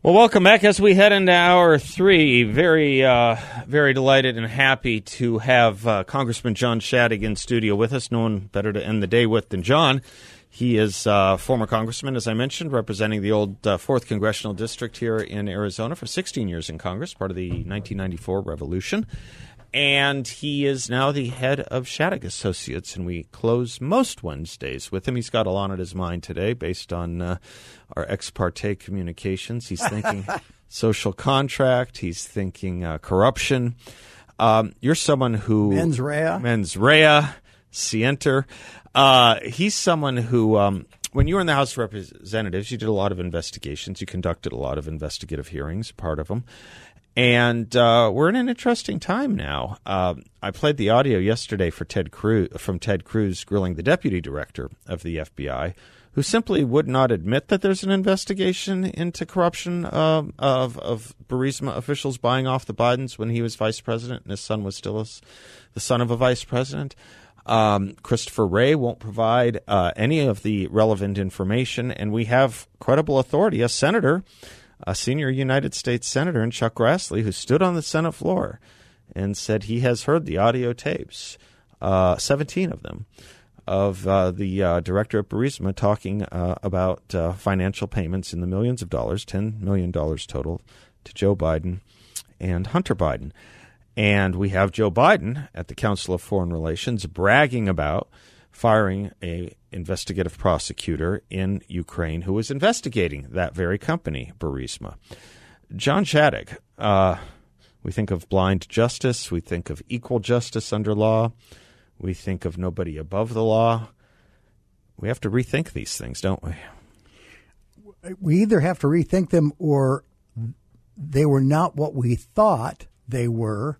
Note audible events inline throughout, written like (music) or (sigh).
Well, welcome back as we head into hour three. Very, uh, very delighted and happy to have uh, Congressman John Shadegg in studio with us. No one better to end the day with than John. He is uh, former congressman, as I mentioned, representing the old uh, Fourth Congressional District here in Arizona for 16 years in Congress, part of the 1994 revolution and he is now the head of Shadegg Associates, and we close most Wednesdays with him. He's got a lot on his mind today, based on uh, our ex parte communications. He's thinking (laughs) social contract. He's thinking uh, corruption. Um, you're someone who mens rea, mens rea, scienter. Uh, he's someone who. Um, when you were in the House of Representatives, you did a lot of investigations. You conducted a lot of investigative hearings, part of them. And uh, we're in an interesting time now. Uh, I played the audio yesterday for Ted Cruz from Ted Cruz grilling the deputy director of the FBI, who simply would not admit that there's an investigation into corruption uh, of of Burisma officials buying off the Bidens when he was vice president and his son was still a, the son of a vice president. Um, Christopher Wray won't provide uh, any of the relevant information, and we have credible authority, a senator a senior United States Senator in Chuck Grassley who stood on the Senate floor and said he has heard the audio tapes, uh, 17 of them, of uh, the uh, director of Burisma talking uh, about uh, financial payments in the millions of dollars, $10 million total, to Joe Biden and Hunter Biden. And we have Joe Biden at the Council of Foreign Relations bragging about firing a investigative prosecutor in Ukraine who was investigating that very company, Burisma. John Shadegg, uh, we think of blind justice, we think of equal justice under law, we think of nobody above the law. We have to rethink these things, don't we? We either have to rethink them or they were not what we thought they were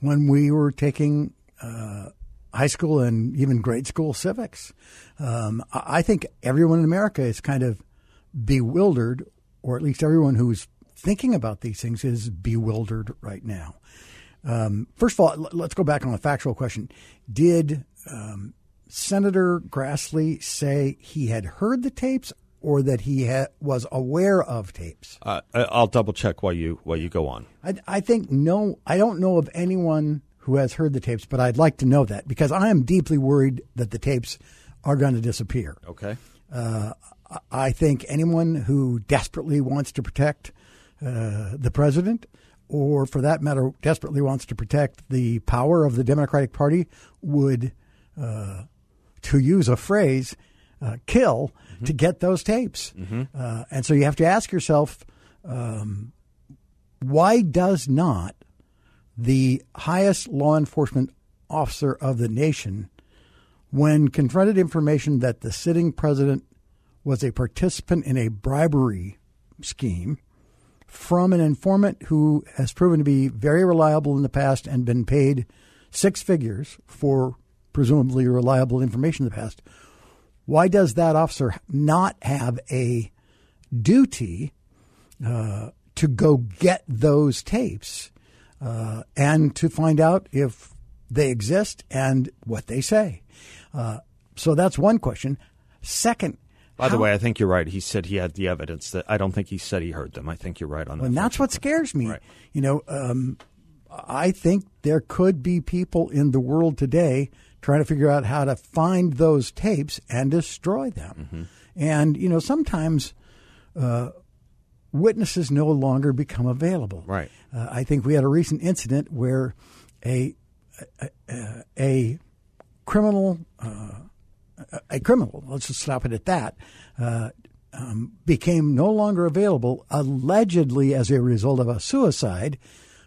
when we were taking uh, high school and even grade school civics. Um, I think everyone in America is kind of bewildered, or at least everyone who's thinking about these things is bewildered right now. Um, first of all, let's go back on the factual question. Did um, Senator Grassley say he had heard the tapes or that he ha- was aware of tapes? Uh, I'll double check while you while you go on. I, I think no. I don't know of anyone who has heard the tapes, but I'd like to know that because I am deeply worried that the tapes are going to disappear. Okay. Uh, I think anyone who desperately wants to protect uh, the president, or for that matter, desperately wants to protect the power of the Democratic Party, would, uh, to use a phrase, uh, kill mm-hmm. to get those tapes. Mm-hmm. Uh, and so you have to ask yourself um, why does not the highest law enforcement officer of the nation, when confronted information that the sitting president was a participant in a bribery scheme from an informant who has proven to be very reliable in the past and been paid six figures for presumably reliable information in the past, why does that officer not have a duty uh, to go get those tapes uh, and to find out if they exist and what they say. Uh, so that's one question. Second, by the way, I think you're right. He said he had the evidence. That I don't think he said he heard them. I think you're right on that. And that's what scares me. Right. You know, um, I think there could be people in the world today trying to figure out how to find those tapes and destroy them. Mm-hmm. And you know, sometimes uh, witnesses no longer become available. Right. Uh, I think we had a recent incident where a a, a criminal uh, a criminal let's just stop it at that uh, um, became no longer available allegedly as a result of a suicide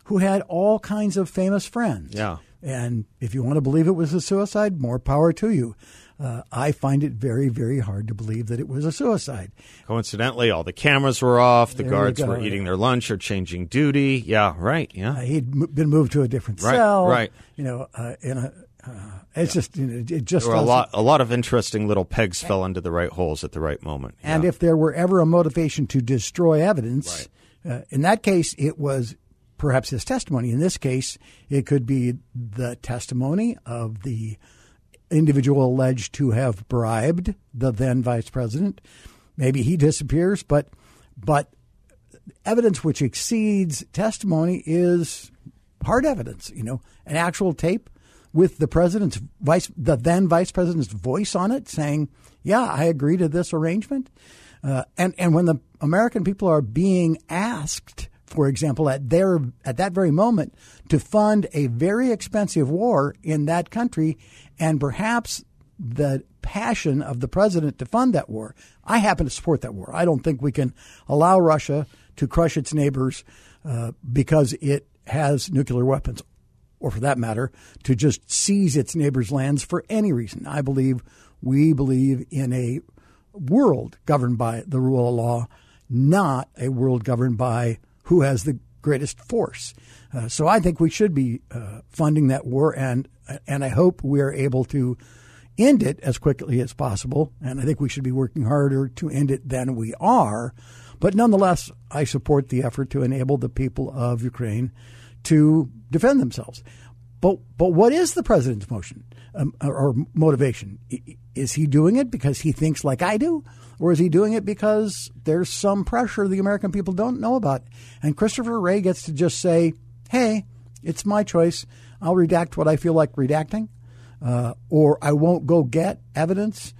who had all kinds of famous friends. Yeah. And if you want to believe it was a suicide, more power to you. Uh, I find it very, very hard to believe that it was a suicide. Coincidentally, all the cameras were off. The There guards were eating their lunch or changing duty. Yeah, right. Yeah. Uh, he'd m- been moved to a different Right, cell. right. You know, uh, in a. Uh, it's just you know, it just There were a lot, a lot of interesting little pegs fell into the right holes at the right moment. And if there were ever a motivation to destroy evidence, uh, in that case, it was perhaps his testimony. In this case, it could be the testimony of the individual alleged to have bribed the then vice president. Maybe he disappears, but but evidence which exceeds testimony is hard evidence. You know, an actual tape with the president's vice, the then vice president's voice on it, saying, "Yeah, I agree to this arrangement." Uh, and and when the American people are being asked, for example, at their at that very moment, to fund a very expensive war in that country, and perhaps the passion of the president to fund that war. I happen to support that war. I don't think we can allow Russia to crush its neighbors uh, because it has nuclear weapons, or for that matter, to just seize its neighbors' lands for any reason. I believe we believe in a world governed by the rule of law, not a world governed by who has the greatest force. Uh, so I think we should be uh, funding that war, and and I hope we are able to end it as quickly as possible. And I think we should be working harder to end it than we are. But nonetheless, I support the effort to enable the people of Ukraine to defend themselves. But but what is the president's motion um, or motivation? Is he doing it because he thinks like I do, or is he doing it because there's some pressure the American people don't know about? And Christopher Wray gets to just say, "Hey, it's my choice. I'll redact what I feel like redacting, uh, or I won't go get evidence,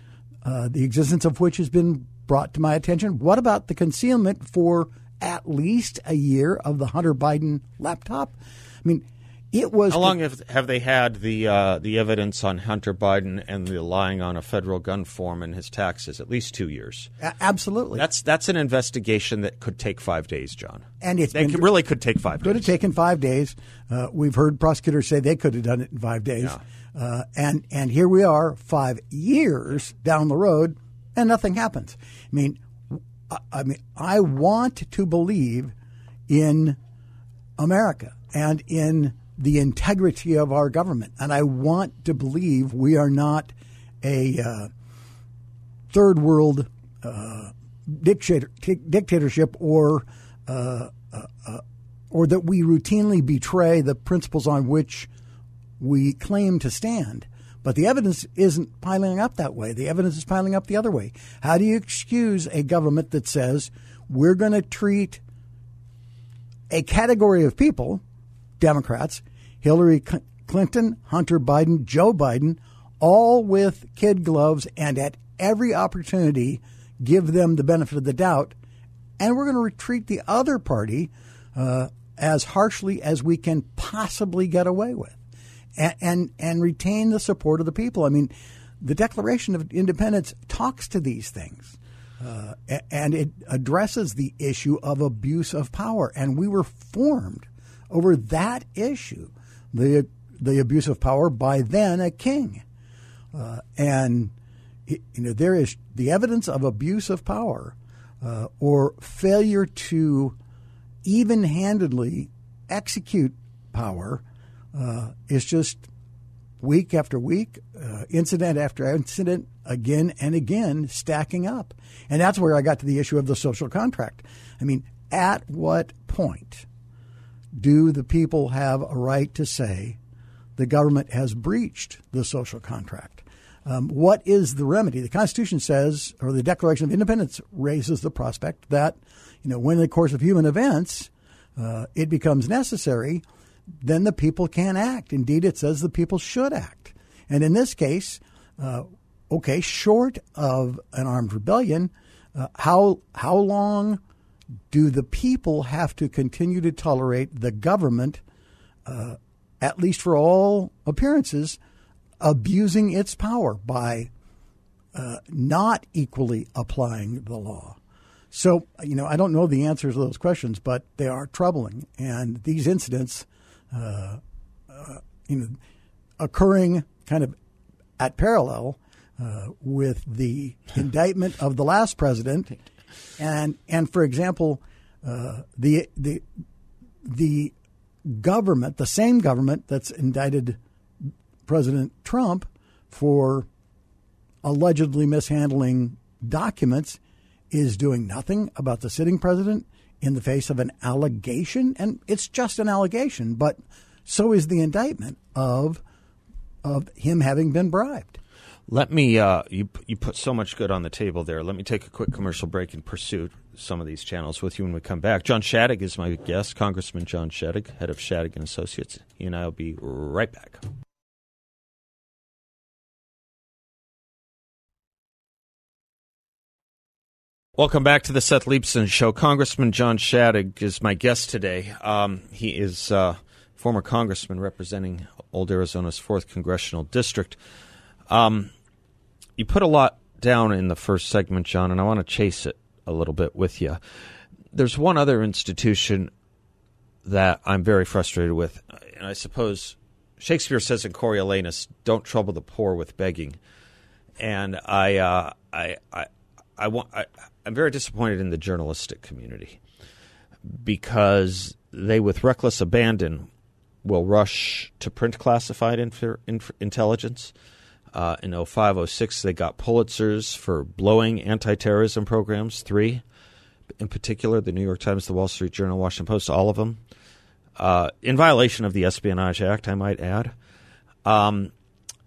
uh, the existence of which has been brought to my attention. What about the concealment for at least a year of the Hunter Biden laptop? I mean." It was How long have, have they had the uh, the evidence on Hunter Biden and the lying on a federal gun form and his taxes? At least two years. A- absolutely. That's that's an investigation that could take five days, John. And They really could take five could have taken five days. Uh, we've heard prosecutors say they could have done it in five days. Uh, and and here we are, five years down the road, and nothing happens. I mean, I, I mean, I want to believe in America and in the integrity of our government, and I want to believe we are not a uh, third world uh, dictator, dictatorship or uh, uh, or that we routinely betray the principles on which we claim to stand. But the evidence isn't piling up that way. The evidence is piling up the other way. How do you excuse a government that says we're going to treat a category of people, Democrats, Hillary Clinton, Hunter Biden, Joe Biden, all with kid gloves and at every opportunity give them the benefit of the doubt. And we're going to treat the other party uh, as harshly as we can possibly get away with and, and, and retain the support of the people. I mean, the Declaration of Independence talks to these things. Uh, and it addresses the issue of abuse of power. And we were formed over that issue, the the abuse of power by then a king. Uh, and you know there is the evidence of abuse of power uh, or failure to even-handedly execute power uh, is just week after week, uh, incident after incident, again and again, stacking up. And that's where I got to the issue of the social contract. I mean, at what point do the people have a right to say the government has breached the social contract? Um, what is the remedy? The Constitution says, or the Declaration of Independence raises the prospect that, you know, when in the course of human events uh, it becomes necessary, then the people can act. Indeed, it says the people should act. And in this case, uh, okay, short of an armed rebellion, uh, how how long do the people have to continue to tolerate the government, uh, at least for all appearances, abusing its power by uh, not equally applying the law? So, you know, I don't know the answers to those questions, but they are troubling. And these incidents, uh, uh, you know, occurring kind of at parallel, uh, with the (laughs) indictment of the last president, and and for example, uh, the the the government, the same government that's indicted President Trump for allegedly mishandling documents, is doing nothing about the sitting president in the face of an allegation, and it's just an allegation, but so is the indictment of of him having been bribed. Let me, uh, you, you put so much good on the table there. Let me take a quick commercial break and pursue some of these channels with you when we come back. John Shadegg is my guest, Congressman John Shadegg, head of Shadegg and Associates. He and I will be right back. Welcome back to the Seth Leibsohn Show. Congressman John Shadegg is my guest today. Um, he is uh, former congressman representing Old Arizona's 4th Congressional District. Um, you put a lot down in the first segment, John, and I want to chase it a little bit with you. There's one other institution that I'm very frustrated with, and I suppose Shakespeare says in Coriolanus, "Don't trouble the poor with begging," and I, uh, I, I, I want, I, I'm very disappointed in the journalistic community because they, with reckless abandon, will rush to print classified inf- inf- intelligence. Uh, in 0506, they got Pulitzers for blowing anti terrorism programs, three in particular the New York Times, the Wall Street Journal, Washington Post, all of them, uh, in violation of the Espionage Act, I might add. Um,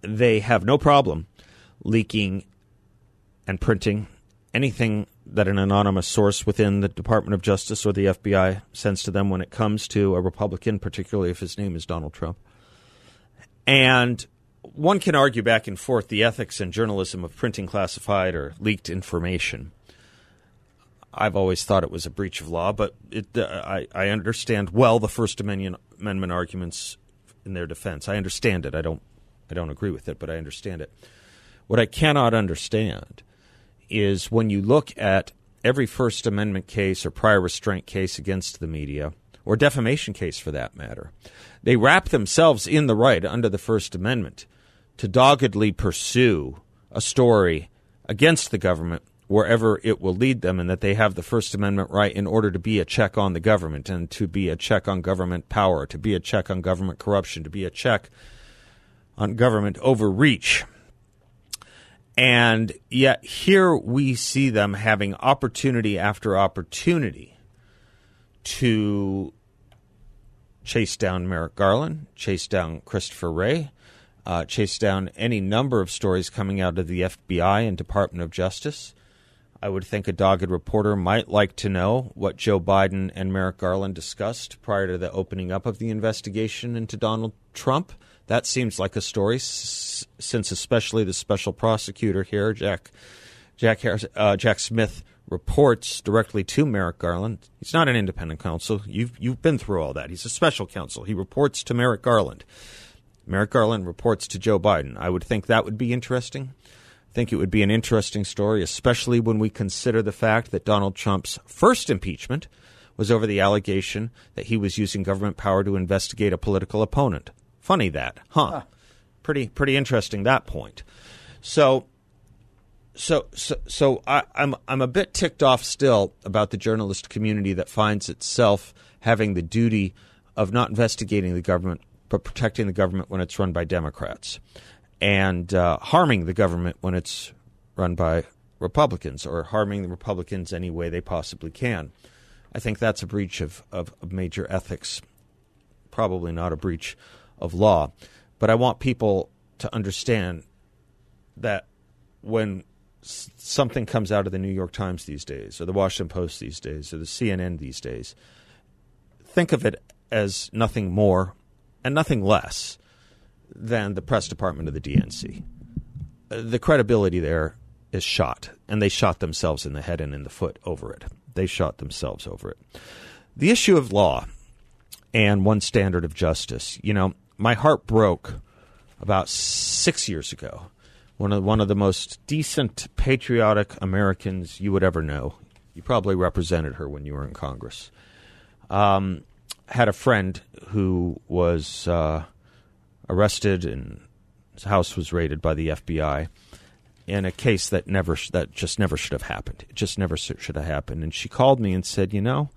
they have no problem leaking and printing anything that an anonymous source within the Department of Justice or the FBI sends to them when it comes to a Republican, particularly if his name is Donald Trump. And one can argue back and forth the ethics and journalism of printing classified or leaked information. I've always thought it was a breach of law, but it, uh, I, I understand well the First Amendment, Amendment arguments in their defense. I understand it. I don't I don't agree with it, but I understand it. What I cannot understand is when you look at every First Amendment case or prior restraint case against the media, or defamation case for that matter, they wrap themselves in the right under the First Amendment to doggedly pursue a story against the government wherever it will lead them, and that they have the First Amendment right in order to be a check on the government and to be a check on government power, to be a check on government corruption, to be a check on government overreach. And yet, here we see them having opportunity after opportunity to chase down Merrick Garland, chase down Christopher Wray, uh, chase down any number of stories coming out of the FBI and Department of Justice. I would think a dogged reporter might like to know what Joe Biden and Merrick Garland discussed prior to the opening up of the investigation into Donald Trump. That seems like a story, s- since especially the special prosecutor here, Jack Jack Harris, uh, Jack Smith, reports directly to Merrick Garland. He's not an independent counsel. You've you've been through all that. He's a special counsel. He reports to Merrick Garland. Merrick Garland reports to Joe Biden. I would think that would be interesting. I think it would be an interesting story, especially when we consider the fact that Donald Trump's first impeachment was over the allegation that he was using government power to investigate a political opponent. Funny that, huh? huh. Pretty pretty interesting that point. So so so so I, I'm I'm a bit ticked off still about the journalist community that finds itself having the duty of not investigating the government but protecting the government when it's run by Democrats, and uh, harming the government when it's run by Republicans, or harming the Republicans any way they possibly can. I think that's a breach of, of, of major ethics, probably not a breach of law. But I want people to understand that when something comes out of the New York Times these days, or the Washington Post these days, or the CNN these days, think of it as nothing more and nothing less than the press department of the DNC. The credibility there is shot, and they shot themselves in the head and in the foot over it. They shot themselves over it. The issue of law and one standard of justice. You know, my heart broke about six years ago. One of one of the most decent, patriotic Americans you would ever know. You probably represented her when you were in Congress. Um, had a friend who was uh, arrested and his house was raided by the FBI, in a case that never that just never should have happened. It just never should have happened. And she called me and said, "You know,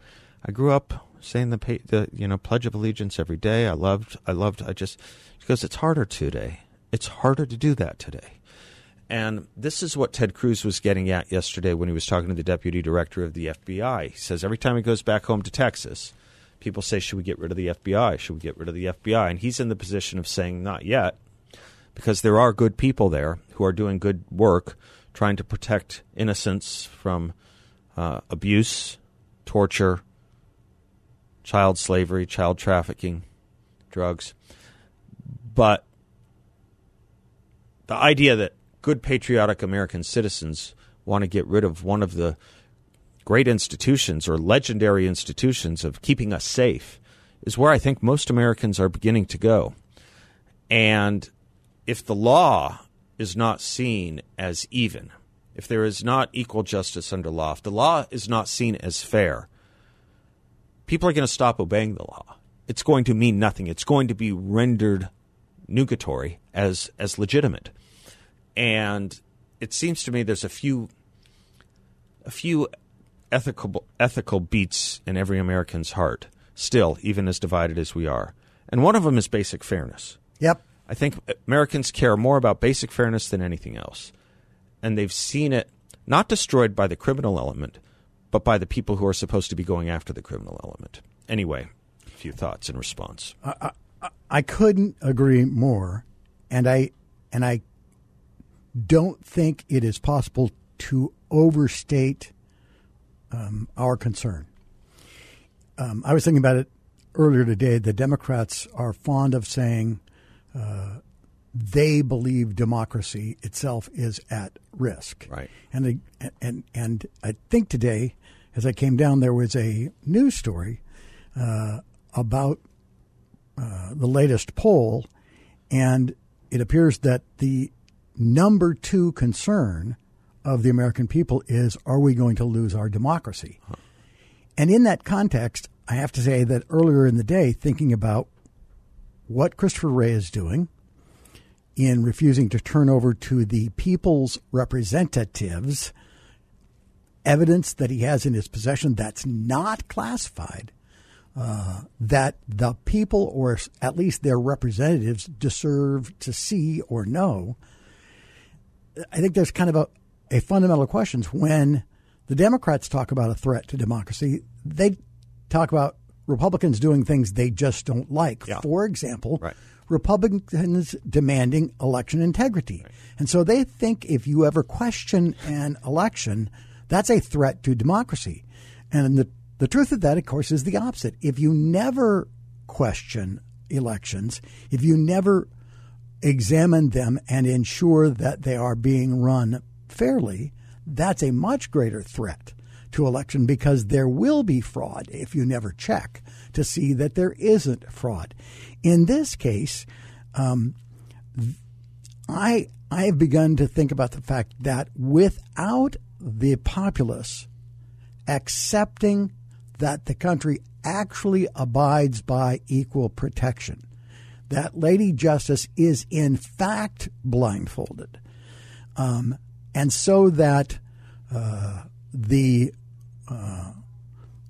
I grew up saying the, the you know Pledge of Allegiance every day. I loved I loved I just goes, it's harder today. It's harder to do that today." And this is what Ted Cruz was getting at yesterday when he was talking to the deputy director of the FBI. He says every time he goes back home to Texas, people say, Should we get rid of the FBI? Should we get rid of the FBI? And he's in the position of saying, Not yet, because there are good people there who are doing good work trying to protect innocents from uh, abuse, torture, child slavery, child trafficking, drugs. But the idea that good patriotic American citizens want to get rid of one of the great institutions or legendary institutions of keeping us safe is where I think most Americans are beginning to go. And if the law is not seen as even, if there is not equal justice under law, if the law is not seen as fair, people are going to stop obeying the law. It's going to mean nothing. It's going to be rendered nugatory as as legitimate. And it seems to me there's a few a few ethical ethical beats in every American's heart still, even as divided as we are. And one of them is basic fairness. Yep. I think Americans care more about basic fairness than anything else. And they've seen it not destroyed by the criminal element, but by the people who are supposed to be going after the criminal element. Anyway, a few thoughts in response. I, I, I couldn't agree more, and I and I don't think it is possible to overstate um, our concern. Um, I was thinking about it earlier today. The Democrats are fond of saying uh, they believe democracy itself is at risk. Right. And and and I think today, as I came down, there was a news story uh, about uh, the latest poll, and it appears that the number two concern of the American people is are we going to lose our democracy? And in that context, I have to say that earlier in the day, thinking about what Christopher Wray is doing in refusing to turn over to the people's representatives evidence that he has in his possession that's not classified, uh, that the people, or at least their representatives, deserve to see or know I think there's kind of a, a fundamental question is when the Democrats talk about a threat to democracy, they talk about Republicans doing things they just don't like. Yeah. For example, right. Republicans demanding election integrity. Right. And so they think if you ever question an election, that's a threat to democracy. And the, the truth of that, of course, is the opposite. If you never question elections, if you never examine them and ensure that they are being run fairly, that's a much greater threat to election because there will be fraud if you never check to see that there isn't fraud. In this case, um, I I have begun to think about the fact that without the populace accepting that the country actually abides by equal protection, that Lady Justice is in fact blindfolded. Um, and so that uh, the uh,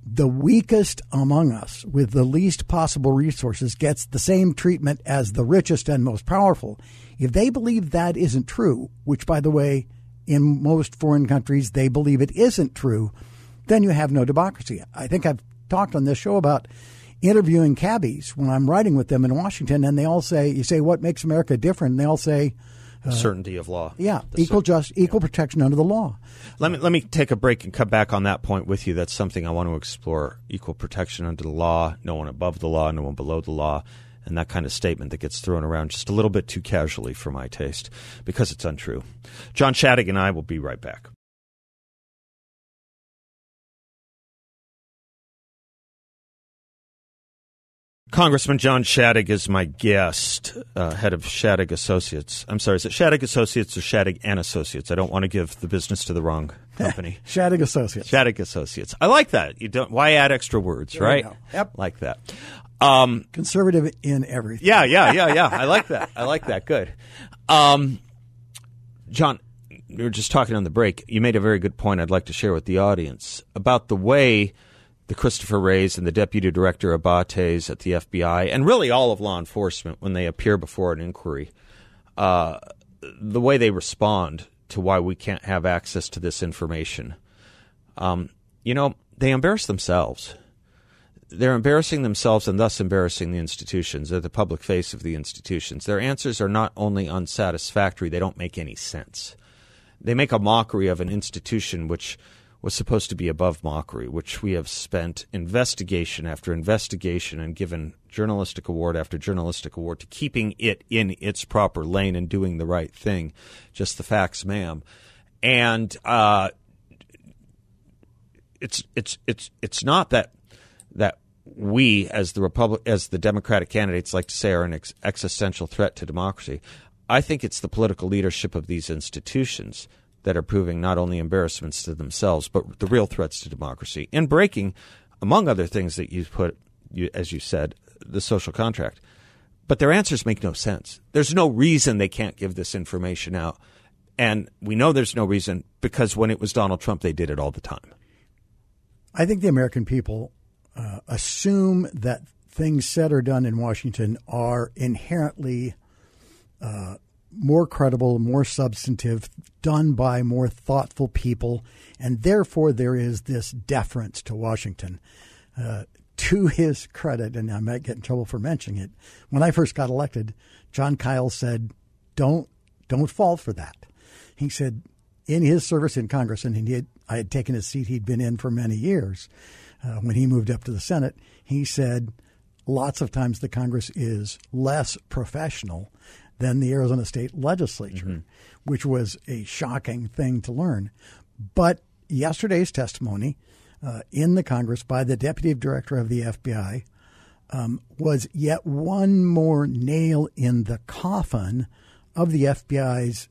the weakest among us with the least possible resources gets the same treatment as the richest and most powerful. If they believe that isn't true, which by the way, in most foreign countries they believe it isn't true, then you have no democracy. I think I've talked on this show about interviewing cabbies when I'm riding with them in Washington, and they all say, "You say what makes America different?" And they all say, uh, "Certainty of law." Yeah, the equal just equal yeah. protection under the law. Let me let me take a break and come back on that point with you. That's something I want to explore: equal protection under the law, no one above the law, no one below the law. And that kind of statement that gets thrown around just a little bit too casually for my taste because it's untrue. John Shadegg and I will be right back. Congressman John Shadegg is my guest, uh, head of Shadegg Associates. I'm sorry, is it Shadegg Associates or Shadegg and Associates? I don't want to give the business to the wrong (laughs) company. Shadegg Associates. Shadegg Associates. I like that. You don't. Why add extra words, there right? Yep. Like that. Um, Conservative in everything. Yeah, yeah, yeah, yeah. I like that. I like that. Good. Um, John, we were just talking on the break. You made a very good point. I'd like to share with the audience about the way the Christopher Wrays and the deputy director Abbates at the FBI, and really all of law enforcement, when they appear before an inquiry, uh, the way they respond to why we can't have access to this information. Um, you know, they embarrass themselves. They're embarrassing themselves and thus embarrassing the institutions. They're the public face of the institutions. Their answers are not only unsatisfactory, they don't make any sense. They make a mockery of an institution which was supposed to be above mockery, which we have spent investigation after investigation and given journalistic award after journalistic award to keeping it in its proper lane and doing the right thing. Just the facts, ma'am. And uh, it's it's it's it's not that that we as the republic as the democratic candidates like to say are an ex- existential threat to democracy i think it's the political leadership of these institutions that are proving not only embarrassments to themselves but the real threats to democracy in breaking among other things that you put you, as you said the social contract. But their answers make no sense. There's no reason they can't give this information out. And we know there's no reason because when it was Donald Trump they did it all the time. I think the American people uh, assume that things said or done in Washington are inherently uh, more credible, more substantive, done by more thoughtful people, and therefore there is this deference to Washington. Uh, to his credit, and I might get in trouble for mentioning it, when I first got elected, Jon Kyl said, "Don't don't fall for that." He said, in his service in Congress, and he had, I had taken a seat he'd been in for many years. Uh, when he moved up to the Senate, he said, lots of times the Congress is less professional than the Arizona State Legislature, mm-hmm. which was a shocking thing to learn. But yesterday's testimony uh, in the Congress by the Deputy Director of the FBI um, was yet one more nail in the coffin of the FBI's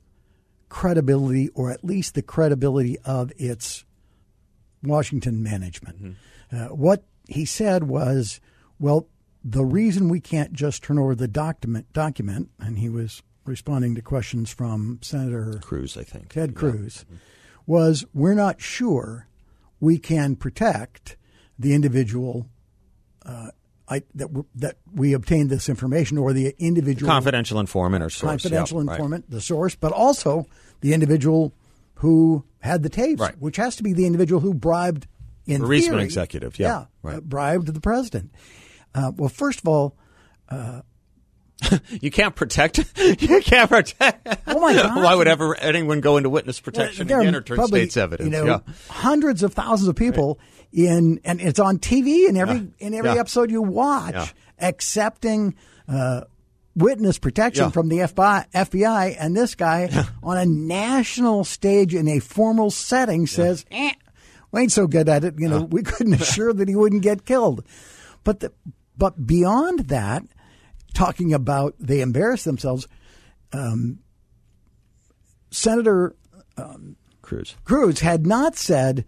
credibility, or at least the credibility of its Washington management. Mm-hmm. Uh, what he said was, well, the reason we can't just turn over the document, document, and he was responding to questions from Senator Cruz, I think, Ted Cruz, yeah. was we're not sure we can protect the individual uh, I, that that we obtained this information or the individual confidential informant or source, confidential informant, right. the source, but also the individual who had the tapes, right. which has to be the individual who bribed in the theory, executive, yeah, yeah right. uh, bribed the president. Uh, well, first of all. Uh, you can't protect. (laughs) You can't protect. Oh my God! (laughs) Why would ever anyone go into witness protection well, again or turn probably, state's evidence? You know, yeah. hundreds of thousands of people in, and it's on TV in every yeah. in every yeah. episode you watch, accepting uh, witness protection from the FBI, FBI, and this guy (laughs) on a national stage in a formal setting says, eh, "We ain't so good at it." You know, we couldn't assure that he wouldn't get killed. But the, but beyond that, talking about they embarrass themselves. Um, Senator um, Cruz Cruz had not said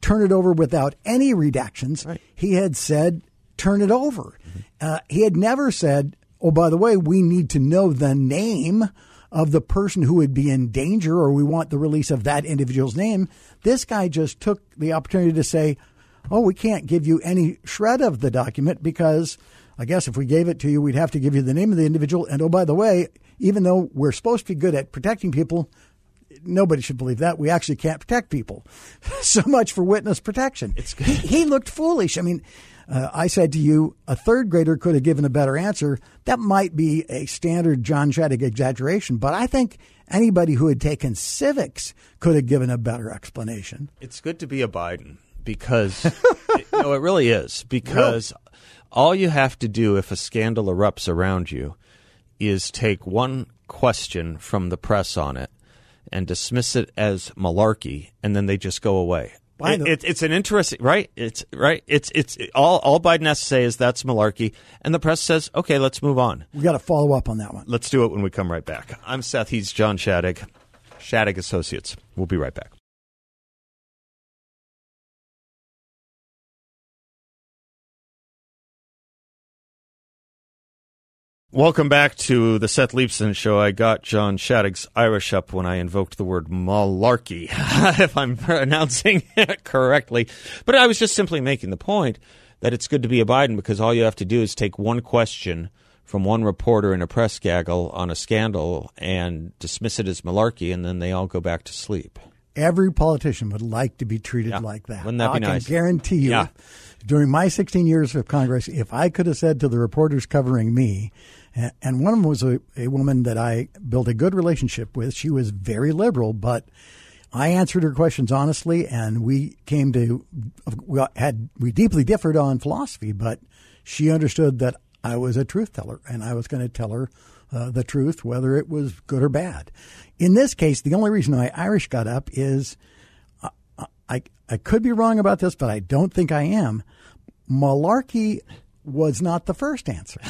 turn it over without any redactions. Right. He had said, turn it over. Mm-hmm. Uh, he had never said, oh, by the way, we need to know the name of the person who would be in danger or we want the release of that individual's name. This guy just took the opportunity to say, oh, we can't give you any shred of the document because I guess if we gave it to you, we'd have to give you the name of the individual. And oh, by the way, even though we're supposed to be good at protecting people, nobody should believe that. We actually can't protect people. (laughs) so much for witness protection. He, he, looked foolish. I mean, uh, I said to you, a third grader could have given a better answer. That might be a standard John Shadegg exaggeration, but I think anybody who had taken civics could have given a better explanation. It's good to be a Biden because (laughs) it, no, it really is because all you have to do if a scandal erupts around you is take one question from the press on it and dismiss it as malarkey, and then they just go away. It, it, it's an interesting, right? It's right. It's it's it, all all Biden has to say is that's malarkey, and the press says, okay, let's move on. We got to follow up on that one. Let's do it when we come right back. I'm Seth. He's John Shadegg, Shadegg Associates. We'll be right back. Welcome back to the Seth Leibsohn Show. I got John Shadegg's Irish up when I invoked the word malarkey, (laughs) if I'm pronouncing it correctly. But I was just simply making the point that it's good to be a Biden because all you have to do is take one question from one reporter in a press gaggle on a scandal and dismiss it as malarkey, and then they all go back to sleep. Every politician would like to be treated Yeah. like that. Wouldn't that be I nice? can guarantee you, Yeah. during my 16 years of Congress, if I could have said to the reporters covering me, and one of them was a, a woman that I built a good relationship with. She was very liberal, but I answered her questions honestly, and we came to we had we deeply differed on philosophy, but she understood that I was a truth teller, and I was going to tell her uh, the truth, whether it was good or bad. In this case, the only reason why Irish got up is I I could be wrong about this, but I don't think I am. Malarkey was not the first answer. (laughs)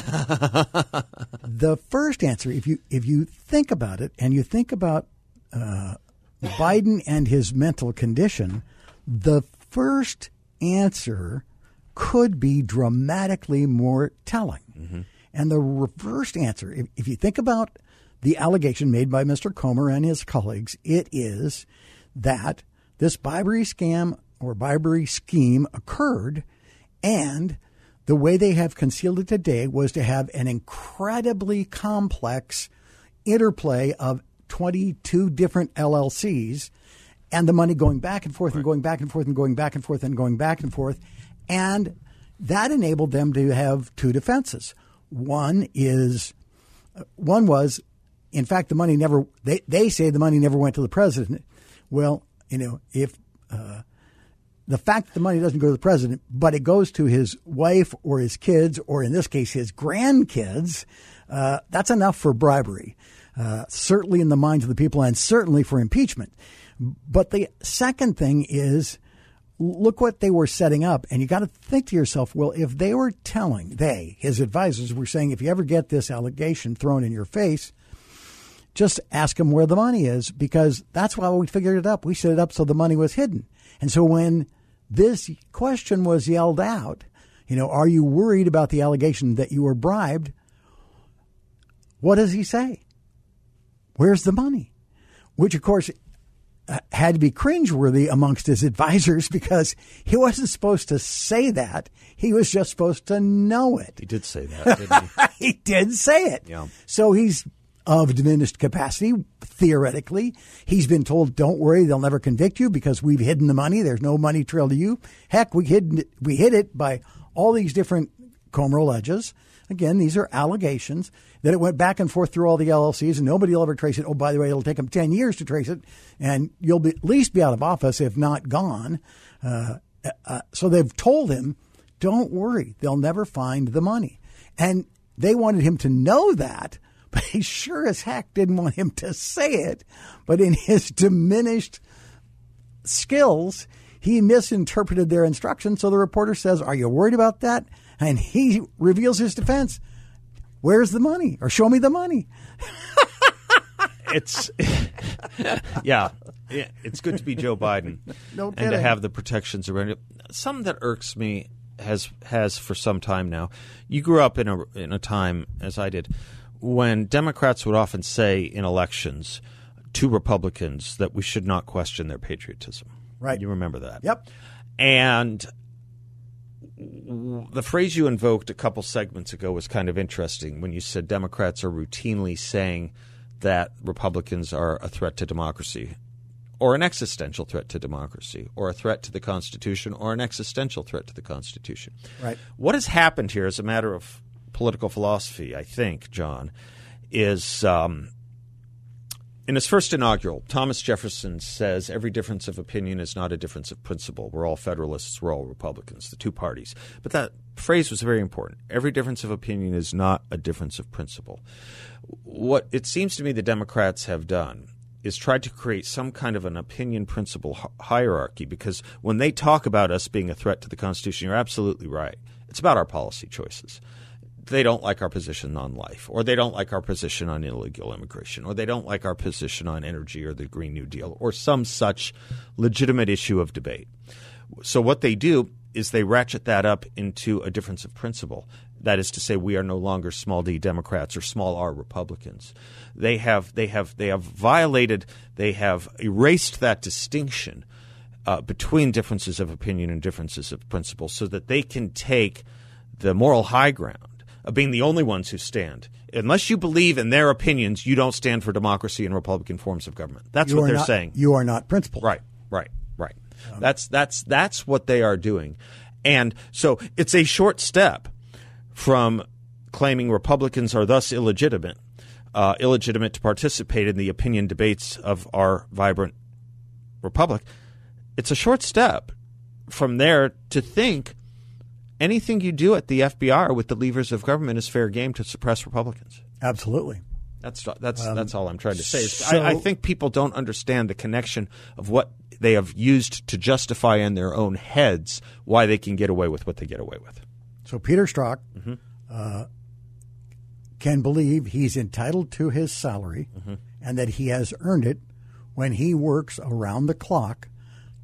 the first answer, if you if you think about it, and you think about uh, Biden and his mental condition, the first answer could be dramatically more telling. And the reversed answer, if, if you think about the allegation made by Mr. Comer and his colleagues, it is that this bribery scam or bribery scheme occurred, and the way they have concealed it today was to have an incredibly complex interplay of 22 different LLCs and the money going back and forth and going back and forth and going back and forth and going back and forth. And that enabled them to have two defenses. One is one was, in fact, the money never. They they say the money never went to the president. Well, you know, if uh, the fact that the money doesn't go to the president, but it goes to his wife or his kids, or in this case, his grandkids, uh, that's enough for bribery. Uh, certainly in the minds of the people, and certainly for impeachment. But the second thing is look what they were setting up. And you got to think to yourself, well, if they were telling, they, his advisors, were saying, if you ever get this allegation thrown in your face, just ask them where the money is because that's why we figured it up. We set it up so the money was hidden. And so when this question was yelled out, you know, are you worried about the allegation that you were bribed? What does he say? Where's the money? Which, of course, uh, had to be cringeworthy amongst his (laughs) advisors because he wasn't supposed to say that. He was just supposed to know it. He did say that, didn't he? (laughs) he did say it. Yeah. So he's of diminished capacity, theoretically. He's been told, don't worry, they'll never convict you because we've hidden the money. There's no money trail to you. Heck, we hid, we hid it by all these different Comer alleges. Again, these are allegations that it went back and forth through all the LLCs and nobody will ever trace it. Oh, by the way, it'll take them 10 years to trace it and you'll be, at least be out of office, if not gone. Uh, uh, so they've told him, don't worry, they'll never find the money. And they wanted him to know that, (laughs) but he sure as heck didn't want him to say it. But in his diminished skills, he misinterpreted their instructions. So the reporter says, Are you worried about that? And he reveals his defense. Where's the money? Or show me the money. (laughs) it's (laughs) yeah, it's good to be Joe Biden No and to have the protections around it. Something that irks me has has for some time now. You grew up in a in a time as I did when Democrats would often say in elections to Republicans that we should not question their patriotism. Right. You remember that? Yep. And the phrase you invoked a couple segments ago was kind of interesting when you said Democrats are routinely saying that Republicans are a threat to democracy or an existential threat to democracy or a threat to the Constitution or an existential threat to the Constitution. Right. What has happened here as a matter of political philosophy, I think, John, is um, in his first inaugural, Thomas Jefferson says every difference of opinion is not a difference of principle. We're all Federalists, we're all Republicans, the two parties. But that phrase was very important. Every difference of opinion is not a difference of principle. What it seems to me the Democrats have done is tried to create some kind of an opinion principle hierarchy because when they talk about us being a threat to the Constitution, you're absolutely right. It's about our policy choices they don't like our position on life, or they don't like our position on illegal immigration, or they don't like our position on energy or the Green New Deal, or some such legitimate issue of debate. So, what they do is they ratchet that up into a difference of principle. That is to say, we are no longer small d Democrats or small r Republicans. They have they have they have violated, they have erased that distinction uh, between differences of opinion and differences of principle, so that they can take the moral high ground of being the only ones who stand. Unless you believe in their opinions, you don't stand for democracy and Republican forms of government. That's You what they're not- saying. You are not principled. Right, right, right. that's that's that's what they are doing, and so it's a short step from claiming Republicans are thus illegitimate, uh, illegitimate to participate in the opinion debates of our vibrant republic. It's a short step from there to think anything you do at the FBI with the levers of government is fair game to suppress Republicans. Absolutely. That's that's that's all I'm trying to say. Um, so- I, I think people don't understand the connection of what they have used to justify in their own heads why they can get away with what they get away with. So Peter Strzok Mm-hmm. uh, can believe he's entitled to his salary Mm-hmm. and that he has earned it when he works around the clock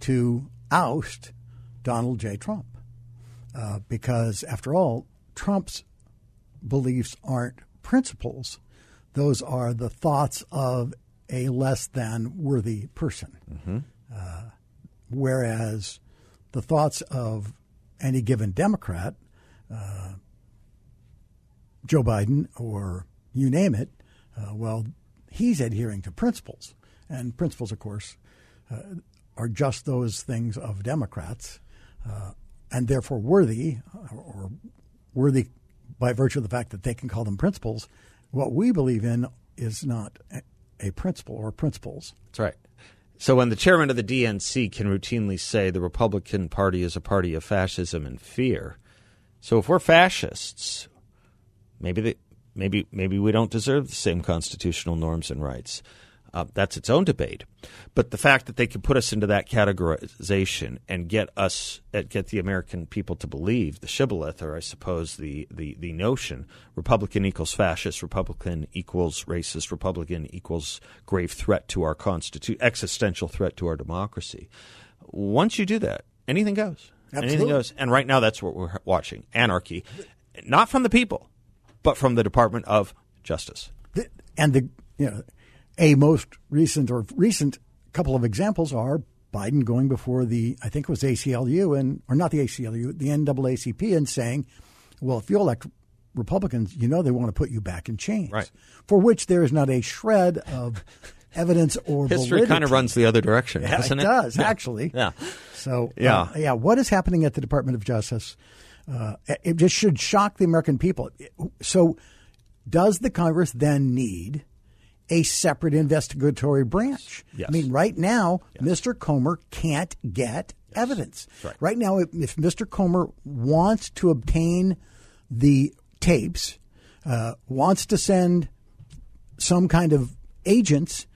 to oust Donald J. Trump. Uh, because, after all, Trump's beliefs aren't principles, those are the thoughts of a less than worthy person. Uh, whereas the thoughts of any given Democrat, uh, Joe Biden or you name it, uh, well, he's adhering to principles. And principles, of course, uh, are just those things of Democrats uh, and therefore worthy or worthy by virtue of the fact that they can call them principles. What we believe in is not a, principle or principles. That's right. So when the chairman of the DNC can routinely say the Republican Party is a party of fascism and fear, so if we're fascists, maybe they, maybe maybe we don't deserve the same constitutional norms and rights. Uh, that's its own debate. But the fact that they can put us into that categorization and get us, uh, get the American people to believe the shibboleth, or I suppose the, the, the notion, Republican equals fascist, Republican equals racist, Republican equals grave threat to our constitution, existential threat to our democracy. Once you do that, anything goes. Anything goes. And right now, that's what we're watching: anarchy, not from the people, but from the Department of Justice. The- and the you know a most recent or recent couple of examples are Biden going before the I think it was ACLU and or not the ACLU the NAACP and saying, well, if you elect Republicans, you know they want to put you back in chains, Right. For which there is not a shred of evidence or History kind of runs the other direction, Yeah, doesn't it it? does Yeah. actually. Yeah. So Yeah. uh, yeah. What is happening at the Department of Justice? Uh, it just should shock the American people. So, does the Congress then need a separate investigatory branch? Yes. I mean, right now, Mr. Comer can't get evidence. right. Right now, if, if Mr. Comer wants to obtain the tapes, uh, wants to send some kind of agents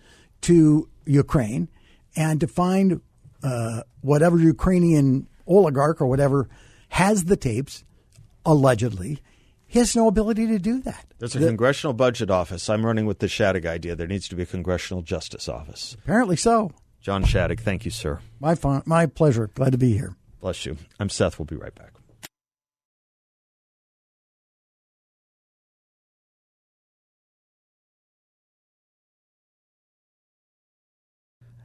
to Ukraine and to find uh, whatever Ukrainian oligarch or whatever has the tapes, allegedly, he has no ability to do that. There's a congressional budget office. I'm running with the Shadegg idea. There needs to be a congressional justice office. Apparently so. John Shadegg, thank you, sir. My fun, my pleasure. Glad to be here. Bless you. I'm Seth. We'll be right back.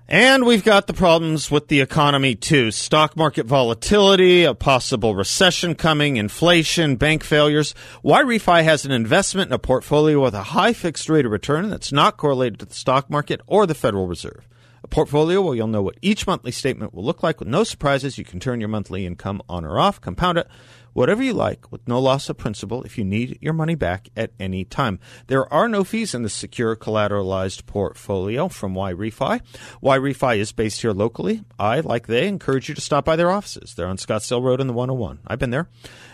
And we've got the problems with the economy too. Stock market volatility, a possible recession coming, inflation, bank failures. Y Refi has an investment in a portfolio with a high fixed rate of return that's not correlated to the stock market or the Federal Reserve. A portfolio where you'll know what each monthly statement will look like with no surprises. You can turn your monthly income on or off, compound it, whatever you like, with no loss of principal if you need your money back at any time. There are no fees in the secure collateralized portfolio from Y Refi. Y Refi is based here locally. I, like they, encourage you to stop by their offices. They're on Scottsdale Road in the 101. I've been there.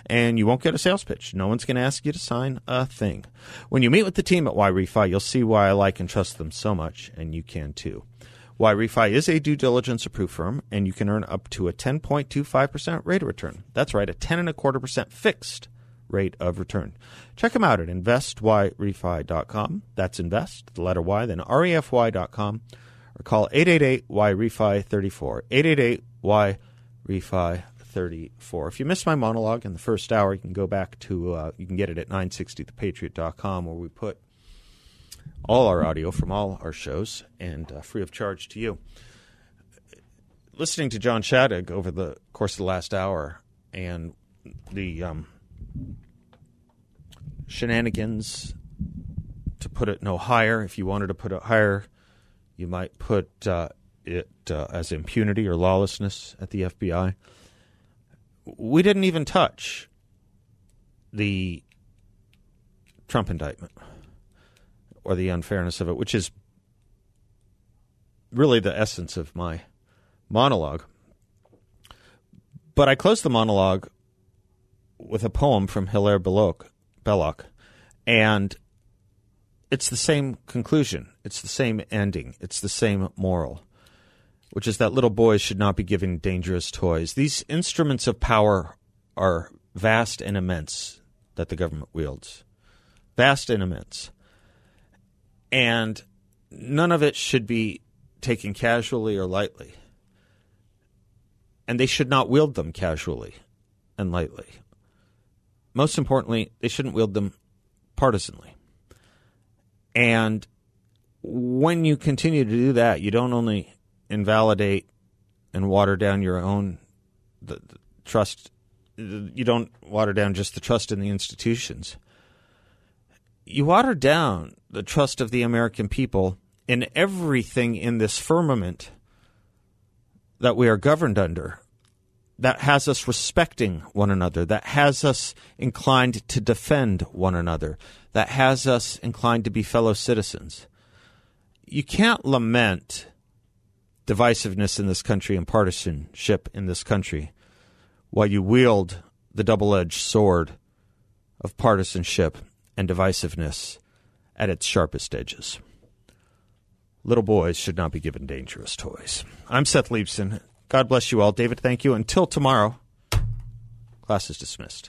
And you won't get a sales pitch. No one's going to ask you to sign a thing. When you meet with the team at Y Refi, you'll see why I like and trust them so much, and you can too. Y Refi is a due diligence approved firm, and you can earn up to a 10.25% rate of return. That's right, a 10 and a quarter percent fixed rate of return. Check them out at investyrefi.com. That's invest, the letter Y, then refi.com, or call 888 Y Refi 34. 888 Y Refi 34. If you missed my monologue in the first hour, you can go back to, uh, you can get it at 960thepatriot.com where we put all our audio from all our shows and uh, free of charge to you. Listening to John Shadegg over the course of the last hour and the um, shenanigans, to put it no higher, if you wanted to put it higher, you might put uh, it uh, as impunity or lawlessness at the FBI. We didn't even touch the Trump indictment or the unfairness of it, which is really the essence of my monologue. But I close the monologue with a poem from Hilaire Belloc, Belloc, and it's the same conclusion. It's the same ending. It's the same moral, which is that little boys should not be given dangerous toys. These instruments of power are vast and immense that the government wields. Vast and immense. And none of it should be taken casually or lightly. And they should not wield them casually and lightly. Most importantly, they shouldn't wield them partisanly. And when you continue to do that, you don't only invalidate and water down your own the, the trust. You don't water down just the trust in the institutions. You water down the trust of the American people in everything in this firmament that we are governed under that has us respecting one another, that has us inclined to defend one another, that has us inclined to be fellow citizens. You can't lament divisiveness in this country and partisanship in this country while you wield the double edged sword of partisanship and divisiveness at its sharpest edges. Little boys should not be given dangerous toys. I'm Seth Leibsohn. God bless you all. David, thank you. Until tomorrow, class is dismissed.